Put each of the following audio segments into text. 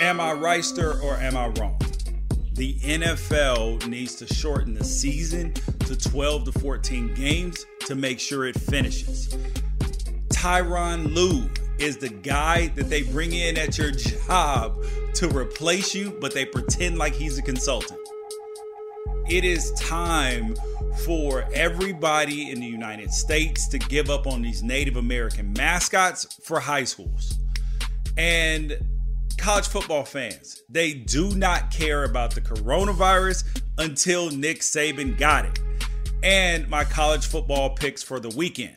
Am I right, sir, or am I wrong? The NFL needs to shorten the season to 12 to 14 games to make sure it finishes. Tyronn Lue is the guy that they bring in at your job to replace you, but they pretend like he's a consultant. It is time for everybody in the United States to give up on these Native American mascots for high schools. And college football fans, they do not care about the coronavirus until Nick Saban got it. And my college football picks for the weekend.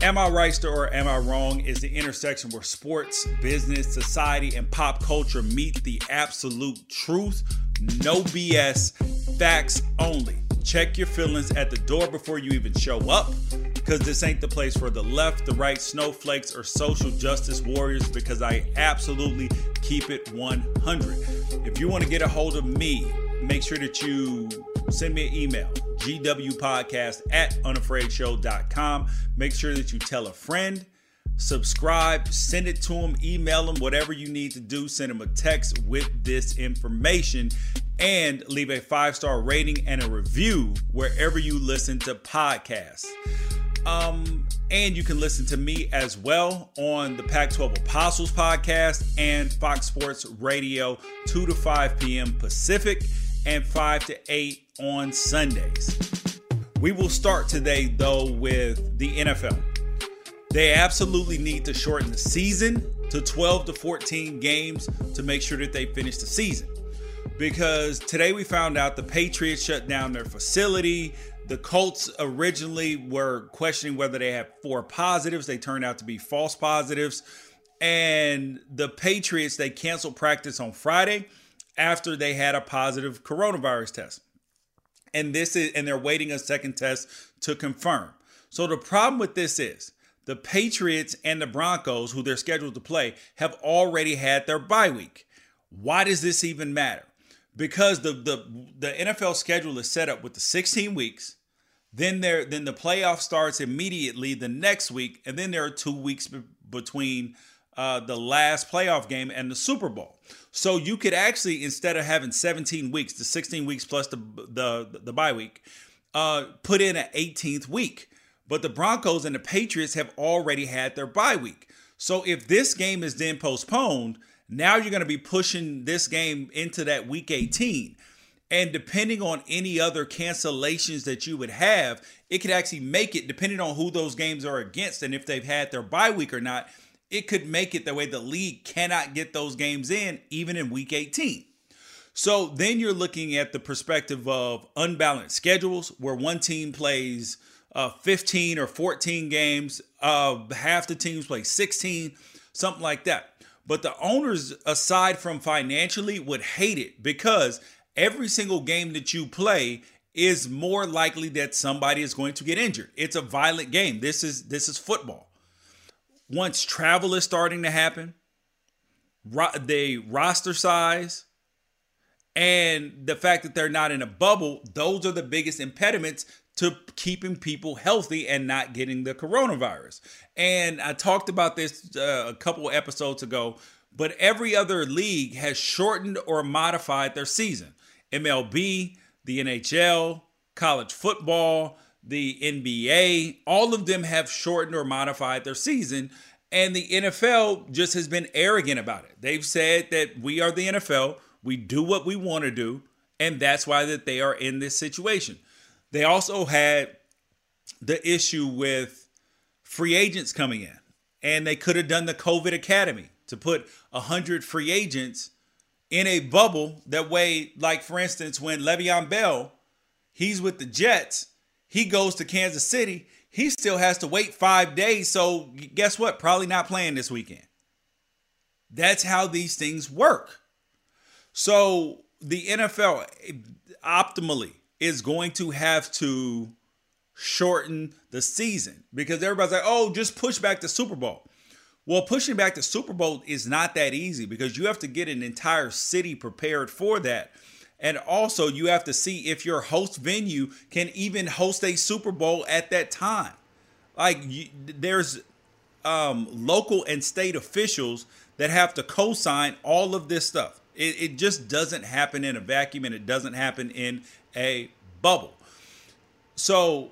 Am I right or am I wrong is the intersection where sports, business, society, and pop culture meet the absolute truth. No BS, facts only. Check your feelings at the door before you even show up because this ain't the place for the left, the right, snowflakes, or social justice warriors because I absolutely keep it 100. If you want to get a hold of me, make sure that you send me an email gwpodcast at unafraidshow.com make sure that you tell a friend subscribe send it to them email them whatever you need to do. Send them a text with this information and leave a five star rating and a review wherever you listen to podcasts um, and you can listen to me as well on the Pac 12 Apostles podcast and Fox Sports Radio, 2 to 5 p.m. Pacific and 5 to 8 on Sundays. We will start today, though, with the NFL. They absolutely need to shorten the season to 12 to 14 games to make sure that they finish the season. Because today we found out the Patriots shut down their facility. The Colts originally were questioning whether they had four positives. They turned out to be false positives. And the Patriots, they canceled practice on Friday after they had a positive coronavirus test. And this is and they're waiting a second test to confirm. So the problem with this is the Patriots and the Broncos, who they're scheduled to play, have already had their bye week. Why does this even matter? Because the the the NFL schedule is set up with the 16 weeks, then there then the playoff starts immediately the next week, and then there are two weeks be- between uh, the last playoff game and the Super Bowl. So you could actually instead of having 17 weeks, the 16 weeks plus the the the bye week, uh, put in an 18th week. But the Broncos and the Patriots have already had their bye week. So if this game is then postponed, now you're going to be pushing this game into that week 18. And depending on any other cancellations that you would have, it could actually make it, depending on who those games are against and if they've had their bye week or not, it could make it the way the league cannot get those games in, even in week 18. So then you're looking at the perspective of unbalanced schedules where one team plays uh, 15 or 14 games, uh, half the teams play 16, something like that. But the owners, aside from financially, would hate it because every single game that you play is more likely that somebody is going to get injured. It's a violent game. This is this is football. Once travel is starting to happen, ro- the roster size and the fact that they're not in a bubble, those are the biggest impediments to keeping people healthy and not getting the coronavirus. And I talked about this uh, a couple episodes ago, but every other league has shortened or modified their season. MLB, the NHL, college football, the NBA, all of them have shortened or modified their season. And the NFL just has been arrogant about it. They've said that we are the NFL, we do what we want to do, and that's why that they are in this situation. They also had the issue with free agents coming in, and they could have done the COVID Academy to put 100 free agents in a bubble that way like for instance when Le'Veon Bell he's with the Jets he goes to Kansas City he still has to wait 5 days. So guess what? Probably not playing this weekend. That's how these things work. So the NFL optimally is going to have to shorten the season because everybody's like oh just push back the Super Bowl well, pushing back the Super Bowl is not that easy because you have to get an entire city prepared for that. And also, you have to see if your host venue can even host a Super Bowl at that time. Like, you, there's um, local and state officials that have to co-sign all of this stuff. It, it just doesn't happen in a vacuum, and it doesn't happen in a bubble. So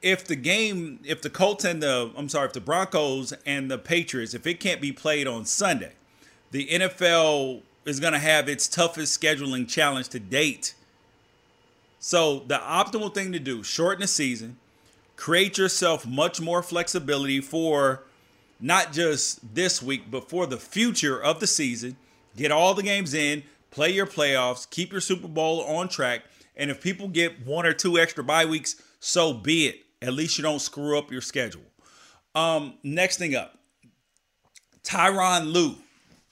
if the game, if the Colts and the, I'm sorry, if the Broncos and the Patriots, if it can't be played on Sunday, the NFL is going to have its toughest scheduling challenge to date. So the optimal thing to do, shorten the season, create yourself much more flexibility for not just this week, but for the future of the season. Get all the games in, play your playoffs, keep your Super Bowl on track. And if people get one or two extra bye weeks, so be it. At least you don't screw up your schedule. Um, next thing up, Tyronn Lue.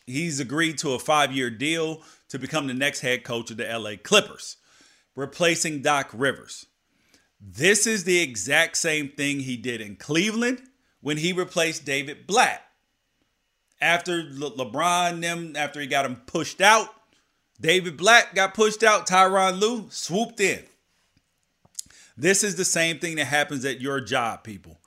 He's agreed to a five-year deal to become the next head coach of the LA Clippers, replacing Doc Rivers. This is the exact same thing he did in Cleveland when he replaced David Blatt. After Le- LeBron them, after he got him pushed out, David Blatt got pushed out. Tyronn Lue swooped in. This is the same thing that happens at your job, people.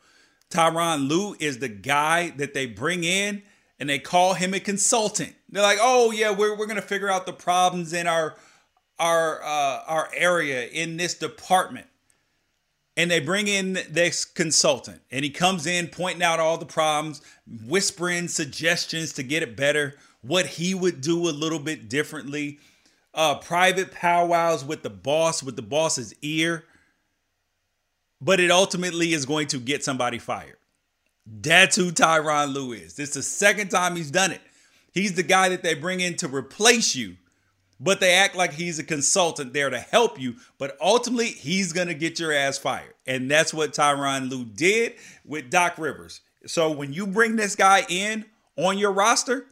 Tyronn Lue is the guy that they bring in and they call him a consultant. They're like, oh yeah, we're, we're gonna figure out the problems in our our uh, our area in this department. And they bring in this consultant, and he comes in pointing out all the problems, whispering suggestions to get it better, what he would do a little bit differently, uh, private powwows with the boss, with the boss's ear but it ultimately is going to get somebody fired. That's who Tyronn Lue is. This is the second time he's done it. He's the guy that they bring in to replace you, but they act like he's a consultant there to help you. But ultimately, he's going to get your ass fired. And that's what Tyronn Lue did with Doc Rivers. So when you bring this guy in on your roster,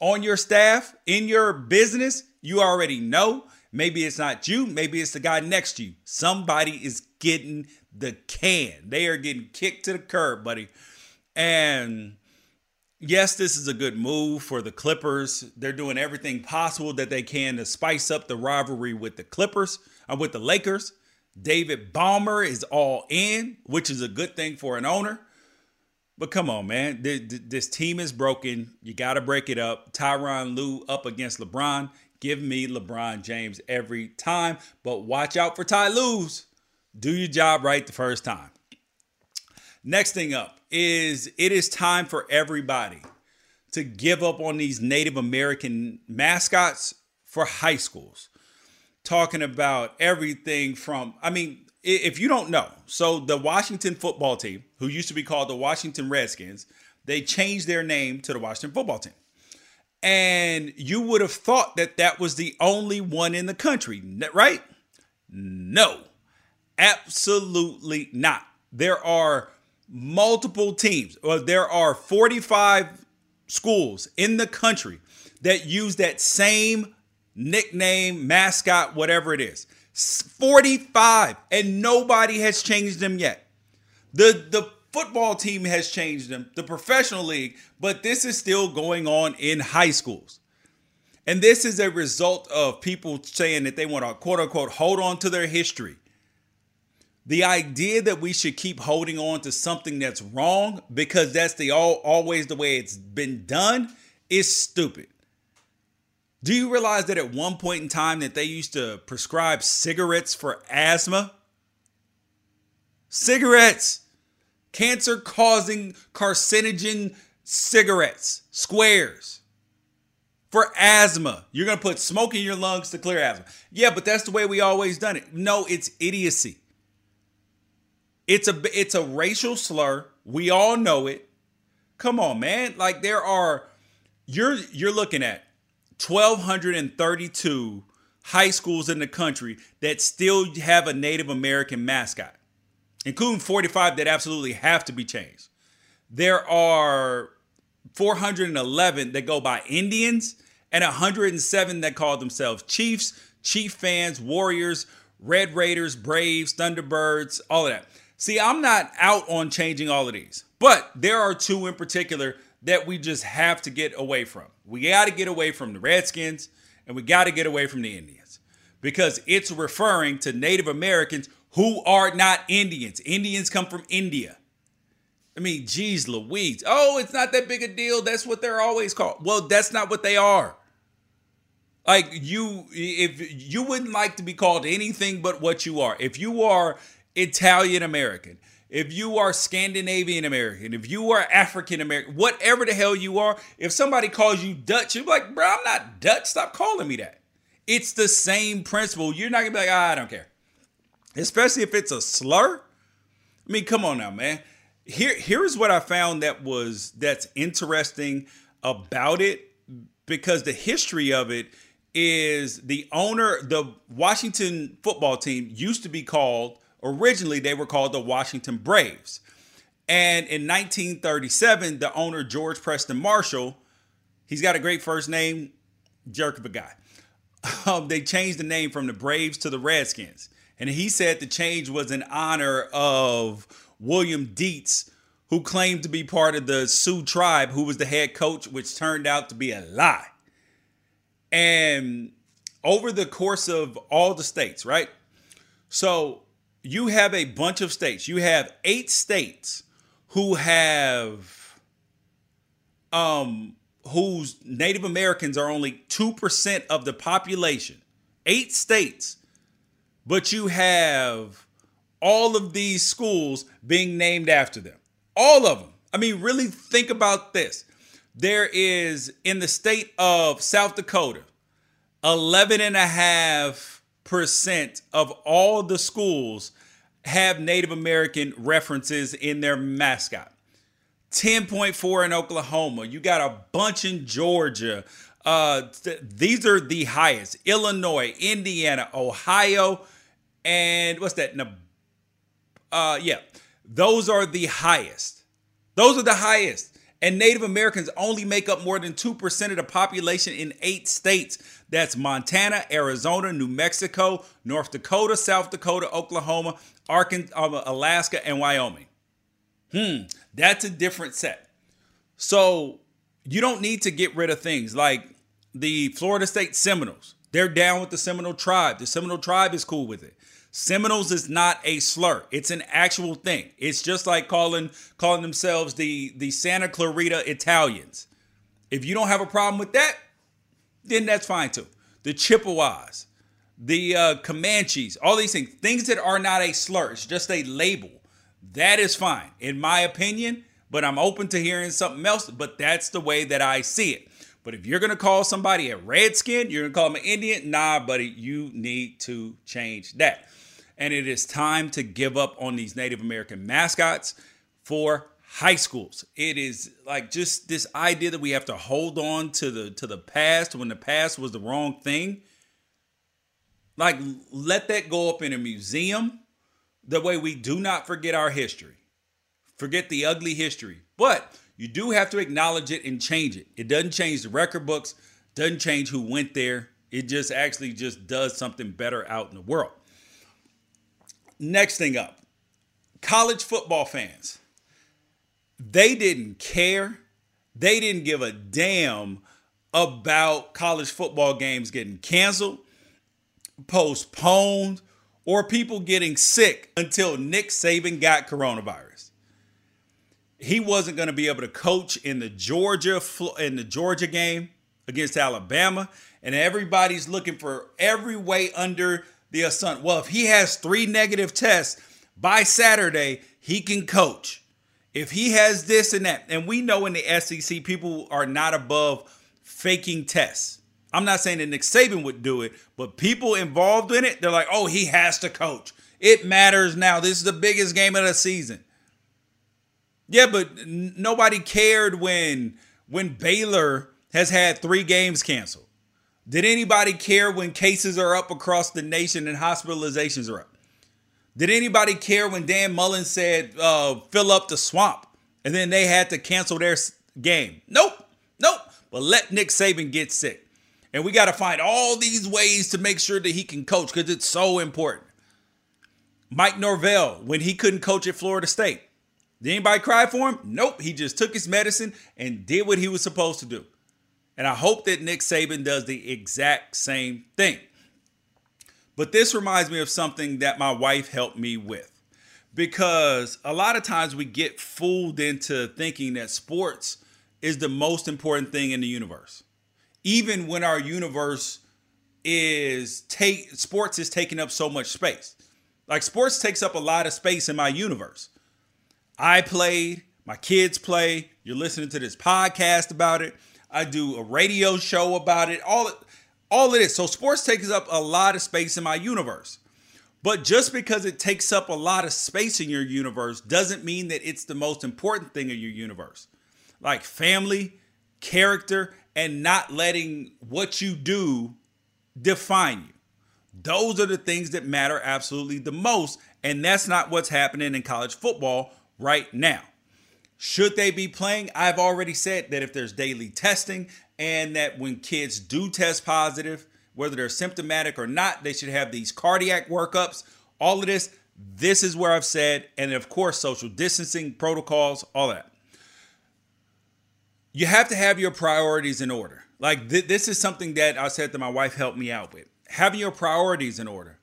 on your staff, in your business, you already know Maybe it's not you, maybe it's the guy next to you. Somebody is getting the can. They are getting kicked to the curb, buddy. And yes, this is a good move for the Clippers. They're doing everything possible that they can to spice up the rivalry with the Clippers and uh, with the Lakers. David Ballmer is all in, which is a good thing for an owner. But come on, man. This team is broken. You got to break it up. Tyronn Lue up against LeBron. Give me LeBron James every time, but watch out for Ty Lue's. Do your job right the first time. Next thing up is it is time for everybody to give up on these Native American mascots for high schools. Talking about everything from, I mean, if you don't know, so the Washington football team, who used to be called the Washington Redskins, they changed their name to the Washington football team. And you would have thought that that was the only one in the country, right? No, absolutely not. There are multiple teams, or there are 45 schools in the country that use that same nickname, mascot, whatever it is. 45, and nobody has changed them yet. The the football team has changed them, the professional league, but this is still going on in high schools. And this is a result of people saying that they want to quote unquote hold on to their history. The idea that we should keep holding on to something that's wrong because that's the all, always the way it's been done is stupid. Do you realize that at one point in time that they used to prescribe cigarettes for asthma? Cigarettes cancer causing carcinogen cigarettes, squares. For asthma, you're going to put smoke in your lungs to clear asthma. Yeah, but that's the way we always done it. No, it's idiocy. It's a it's a racial slur. We all know it. Come on, man. Like there are you're you're looking at 1232 high schools in the country that still have a Native American mascot including 45 that absolutely have to be changed. There are 411 that go by Indians and 107 that call themselves Chiefs, Chieftains, Warriors, Red Raiders, Braves, Thunderbirds, all of that. See, I'm not out on changing all of these, but there are two in particular that we just have to get away from. We got to get away from the Redskins and we got to get away from the Indians because it's referring to Native Americans who are not Indians. Indians come from India. I mean, geez Louise. Oh, it's not that big a deal. That's what they're always called. Well, that's not what they are. Like you, if you wouldn't like to be called anything but what you are, if you are Italian American, if you are Scandinavian American, if you are African American, whatever the hell you are, if somebody calls you Dutch, you're like, bro, I'm not Dutch. Stop calling me that. It's the same principle. You're not gonna be like, oh, I don't care. Especially if it's a slur. I mean, come on now, man. Here, here's what I found that was that's interesting about it because the history of it is the owner, the Washington football team used to be called, originally, they were called the Washington Braves. And in 1937, the owner, George Preston Marshall, he's got a great first name, jerk of a guy. Um, they changed the name from the Braves to the Redskins. And he said the change was in honor of William Dietz, who claimed to be part of the Sioux tribe, who was the head coach, which turned out to be a lie. And over the course of all the states, right? So you have a bunch of states. You have eight states who have um whose Native Americans are only 2% of the population. Eight states. But you have all of these schools being named after them. All of them. I mean, really think about this there is in the state of South Dakota, 11.5% of all the schools have Native American references in their mascot. 10.4 in Oklahoma. You got a bunch in Georgia. Uh, th- these are the highest. Illinois, Indiana, Ohio, and what's that? Uh, yeah, those are the highest. Those are the highest and Native Americans only make up more than 2% of the population in eight states. That's Montana, Arizona, New Mexico, North Dakota, South Dakota, Oklahoma, Arkansas, um, Alaska, and Wyoming. Hmm, that's a different set. So you don't need to get rid of things like the Florida State Seminoles. They're down with the Seminole tribe. The Seminole tribe is cool with it. Seminoles is not a slur. It's an actual thing. It's just like calling calling themselves the the Santa Clarita Italians. If you don't have a problem with that, then that's fine too. The Chippewas, the uh, Comanches, all these things, things that are not a slur. It's just a label. That is fine, in my opinion. But I'm open to hearing something else. But that's the way that I see it. But if you're gonna call somebody a redskin, you're gonna call them an Indian. Nah, buddy, you need to change that and it is time to give up on these Native American mascots for high schools. It is like just this idea that we have to hold on to the to the past when the past was the wrong thing. Like let that go up in a museum. The way we do not forget our history. Forget the ugly history. But you do have to acknowledge it and change it. It doesn't change the record books, doesn't change who went there. It just actually just does something better out in the world. Next thing up college football fans. They didn't care. They didn't give a damn about college football games getting canceled, postponed, or people getting sick until Nick Saban got coronavirus. He wasn't going to be able to coach in the Georgia in the Georgia game against Alabama, and everybody's looking for every way under the sun. Well, if he has three negative tests by Saturday, he can coach. If he has this and that, and we know in the SEC, people are not above faking tests. I'm not saying that Nick Saban would do it, but people involved in it, they're like, oh, he has to coach. It matters now. This is the biggest game of the season. Yeah, but n- nobody cared when when Baylor has had three games canceled. Did anybody care when cases are up across the nation and hospitalizations are up? Did anybody care when Dan Mullen said uh, fill up the swamp and then they had to cancel their game? Nope, nope. But let Nick Saban get sick. And we got to find all these ways to make sure that he can coach because it's so important. Mike Norvell, when he couldn't coach at Florida State, did anybody cry for him? Nope. He just took his medicine and did what he was supposed to do. And I hope that Nick Saban does the exact same thing. But this reminds me of something that my wife helped me with. because a lot of times we get fooled into thinking that sports is the most important thing in the universe. Even when our universe is take sports is taking up so much space. Like sports takes up a lot of space in my universe. I played, my kids play, you're listening to this podcast about it. I do a radio show about it. All all it is. So sports takes up a lot of space in my universe. But just because it takes up a lot of space in your universe doesn't mean that it's the most important thing in your universe. Like family, character, and not letting what you do define you. Those are the things that matter absolutely the most. And that's not what's happening in college football right now. Should they be playing? I've already said that if there's daily testing and that when kids do test positive, whether they're symptomatic or not, they should have these cardiac workups. All of this, this is where I've said, and of course, social distancing protocols, all that. You have to have your priorities in order. Like th- this is something that I said that my wife helped me out with. Having your priorities in order.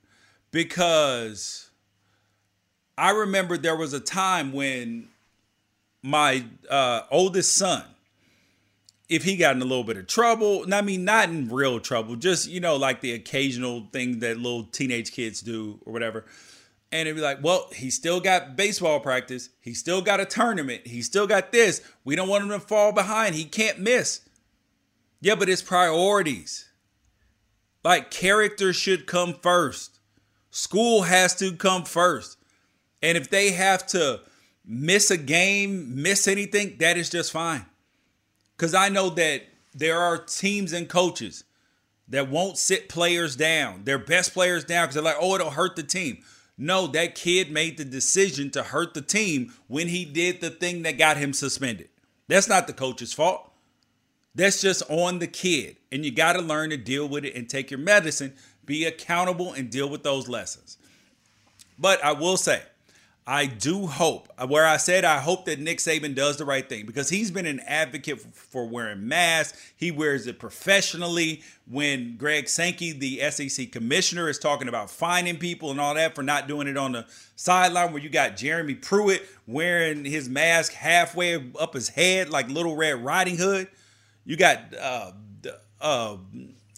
Because I remember there was a time when my uh, oldest son, if he got in a little bit of trouble, And I mean, not in real trouble, just, you know, like the occasional thing that little teenage kids do or whatever. And it'd be like, well, he still got baseball practice. He still got a tournament. He still got this. We don't want him to fall behind. He can't miss. Yeah, but it's priorities. Like character should come first. School has to come first. And if they have to miss a game, miss anything, that is just fine. Because I know that there are teams and coaches that won't sit players down, their best players down, because they're like, oh, it'll hurt the team. No, that kid made the decision to hurt the team when he did the thing that got him suspended. That's not the coach's fault. That's just on the kid. And you got to learn to deal with it and take your medicine, be accountable, and deal with those lessons. But I will say, I do hope, where I said I hope that Nick Saban does the right thing because he's been an advocate for wearing masks. He wears it professionally. When Greg Sankey, the SEC commissioner, is talking about fining people and all that for not doing it on the sideline, where you got Jeremy Pruitt wearing his mask halfway up his head like Little Red Riding Hood. You got uh, uh,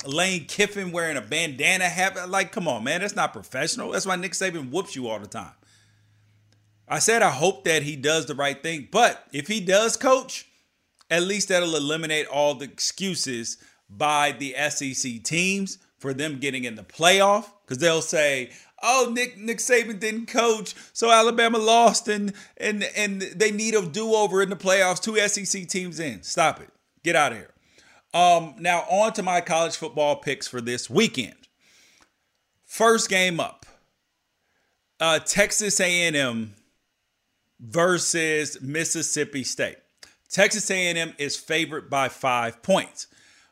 Lane Kiffin wearing a bandana hat. Like, come on, man, that's not professional. That's why Nick Saban whoops you all the time. I said I hope that he does the right thing, but if he does coach, at least that'll eliminate all the excuses by the SEC teams for them getting in the playoff because they'll say, "Oh, Nick Nick Saban didn't coach, so Alabama lost, and and and they need a do over in the playoffs. Two SEC teams in. Stop it. Get out of here." Um, now on to my college football picks for this weekend. First game up, uh, Texas A&M versus Mississippi State. Texas A&M is favored by five points.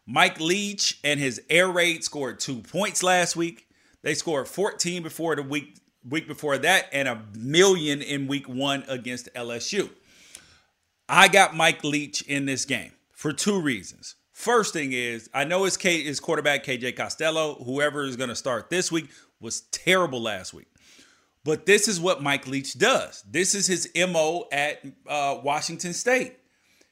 Mike Leach and his air raid scored two points last week. They scored 14 before the week week before that, and a million in week one against LSU. I got Mike Leach in this game for two reasons. First thing is, I know his, K, his quarterback KJ Costello, whoever is going to start this week, was terrible last week. But this is what Mike Leach does. This is his MO at uh, Washington State.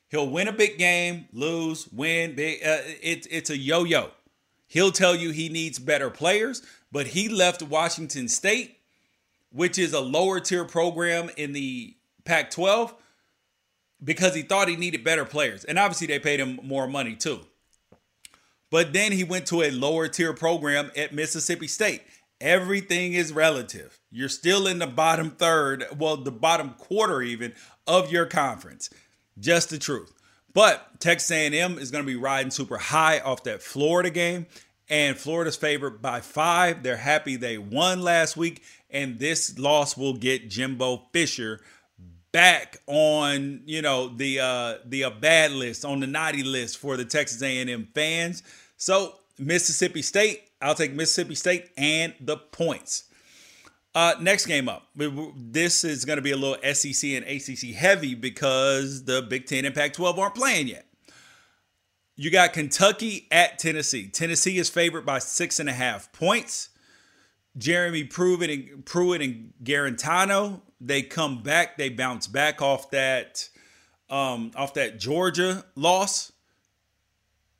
He'll win a big game, lose, win big. Uh, it, it's a yo yo. He'll tell you he needs better players, but he left Washington State, which is a lower tier program in the Pac 12, because he thought he needed better players. And obviously, they paid him more money too. But then he went to a lower tier program at Mississippi State. Everything is relative. You're still in the bottom third, well, the bottom quarter even of your conference. Just the truth. But Texas A&M is going to be riding super high off that Florida game, and Florida's favored by five. They're happy they won last week, and this loss will get Jimbo Fisher back on you know the uh the uh, bad list on the naughty list for the Texas A&M fans. So Mississippi State I'll take Mississippi State and the points. Uh, next game up. This is going to be a little SEC and ACC heavy because the Big Ten and Pac 12 aren't playing yet. You got Kentucky at Tennessee. Tennessee is favored by six and a half points. Jeremy Pruitt and Pruitt and Guarantano, They come back. They bounce back off that um, off that Georgia loss.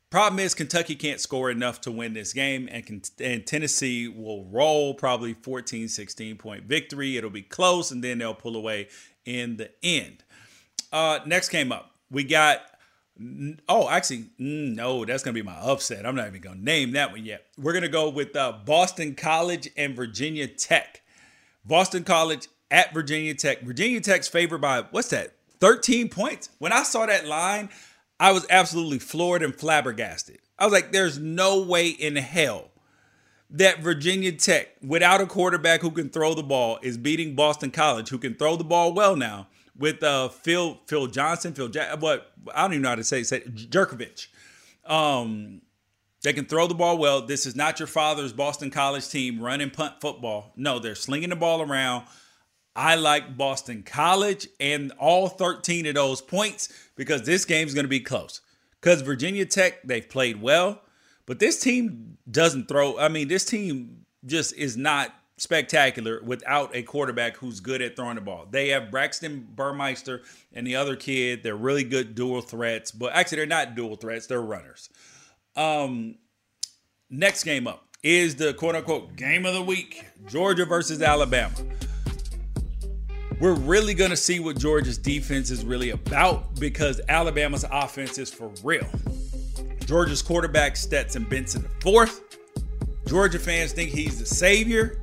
Problem is, Kentucky can't score enough to win this game, and, and Tennessee will roll probably 14, 16 point victory. It'll be close, and then they'll pull away in the end. Uh, next came up. We got, oh, actually, no, that's going to be my upset. I'm not even going to name that one yet. We're going to go with uh, Boston College and Virginia Tech. Boston College at Virginia Tech. Virginia Tech's favored by, what's that, 13 points. When I saw that line, I was absolutely floored and flabbergasted. I was like, there's no way in hell that Virginia Tech, without a quarterback who can throw the ball, is beating Boston College, who can throw the ball well now, with uh, Phil Phil Johnson, Phil what I don't even know how to say, say Jurkovec. Um, they can throw the ball well. This is not your father's Boston College team running punt football. No, they're slinging the ball around. I like Boston College and all 13 of those points because this game's going to be close. Because Virginia Tech, they've played well, but this team doesn't throw. I mean, this team just is not spectacular without a quarterback who's good at throwing the ball. They have Braxton Burmeister and the other kid. They're really good dual threats, but actually, they're not dual threats, they're runners. Um, next game up is the quote unquote game of the week Georgia versus Alabama we're really going to see what Georgia's defense is really about because Alabama's offense is for real. Georgia's quarterback Stetson the fourth. Georgia fans think he's the savior.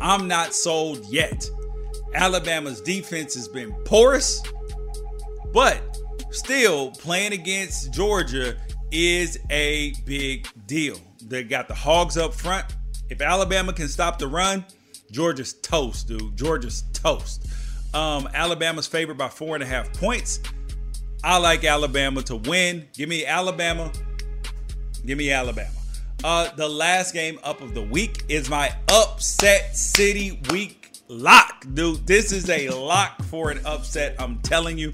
I'm not sold yet. Alabama's defense has been porous, but still playing against Georgia is a big deal. They got the hogs up front. If Alabama can stop the run, Georgia's toast, dude. Georgia's toast. Um, Alabama's favored by four and a half points. I like Alabama to win. Give me Alabama. Give me Alabama. Uh, the last game up of the week is my upset city week lock, dude. This is a lock for an upset. I'm telling you.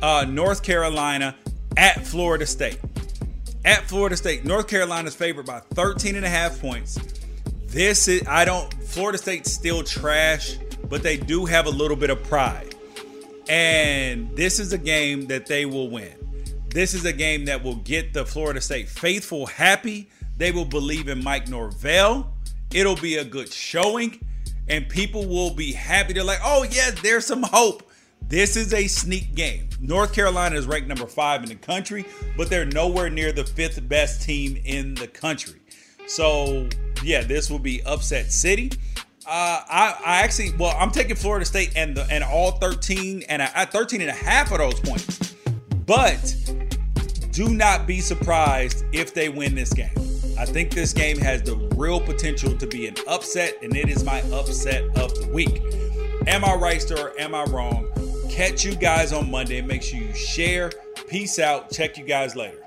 Uh, North Carolina at Florida State. At Florida State, North Carolina's favored by 13 and a half points. This is I don't Florida State's still trash but they do have a little bit of pride. And this is a game that they will win. This is a game that will get the Florida State faithful happy. They will believe in Mike Norvell. It'll be a good showing, and people will be happy. They're like, oh, yes, there's some hope. This is a sneak game. North Carolina is ranked number five in the country, but they're nowhere near the fifth best team in the country. So, yeah, this will be upset city. Uh, I, I actually, well, I'm taking Florida State and the and all 13 and a, 13 and a half of those points. But do not be surprised if they win this game. I think this game has the real potential to be an upset, and it is my upset of the week. Am I right, sir, am I wrong? Catch you guys on Monday. Make sure you share. Peace out. Check you guys later.